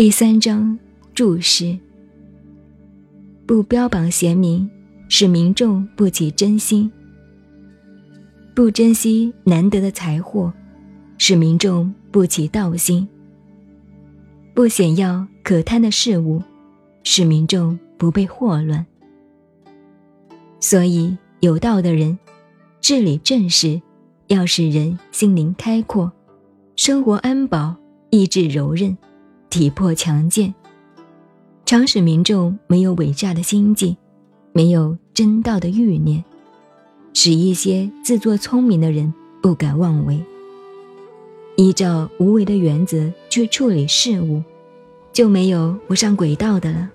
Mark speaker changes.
Speaker 1: 第三章注释：不标榜贤明，使民众不起真心；不珍惜难得的财货，使民众不起道心；不显耀可贪的事物，使民众不被祸乱。所以，有道的人治理政事，要使人心灵开阔，生活安保，意志柔韧。体魄强健，常使民众没有伪诈的心计，没有真道的欲念，使一些自作聪明的人不敢妄为。依照无为的原则去处理事物，就没有不上轨道的了。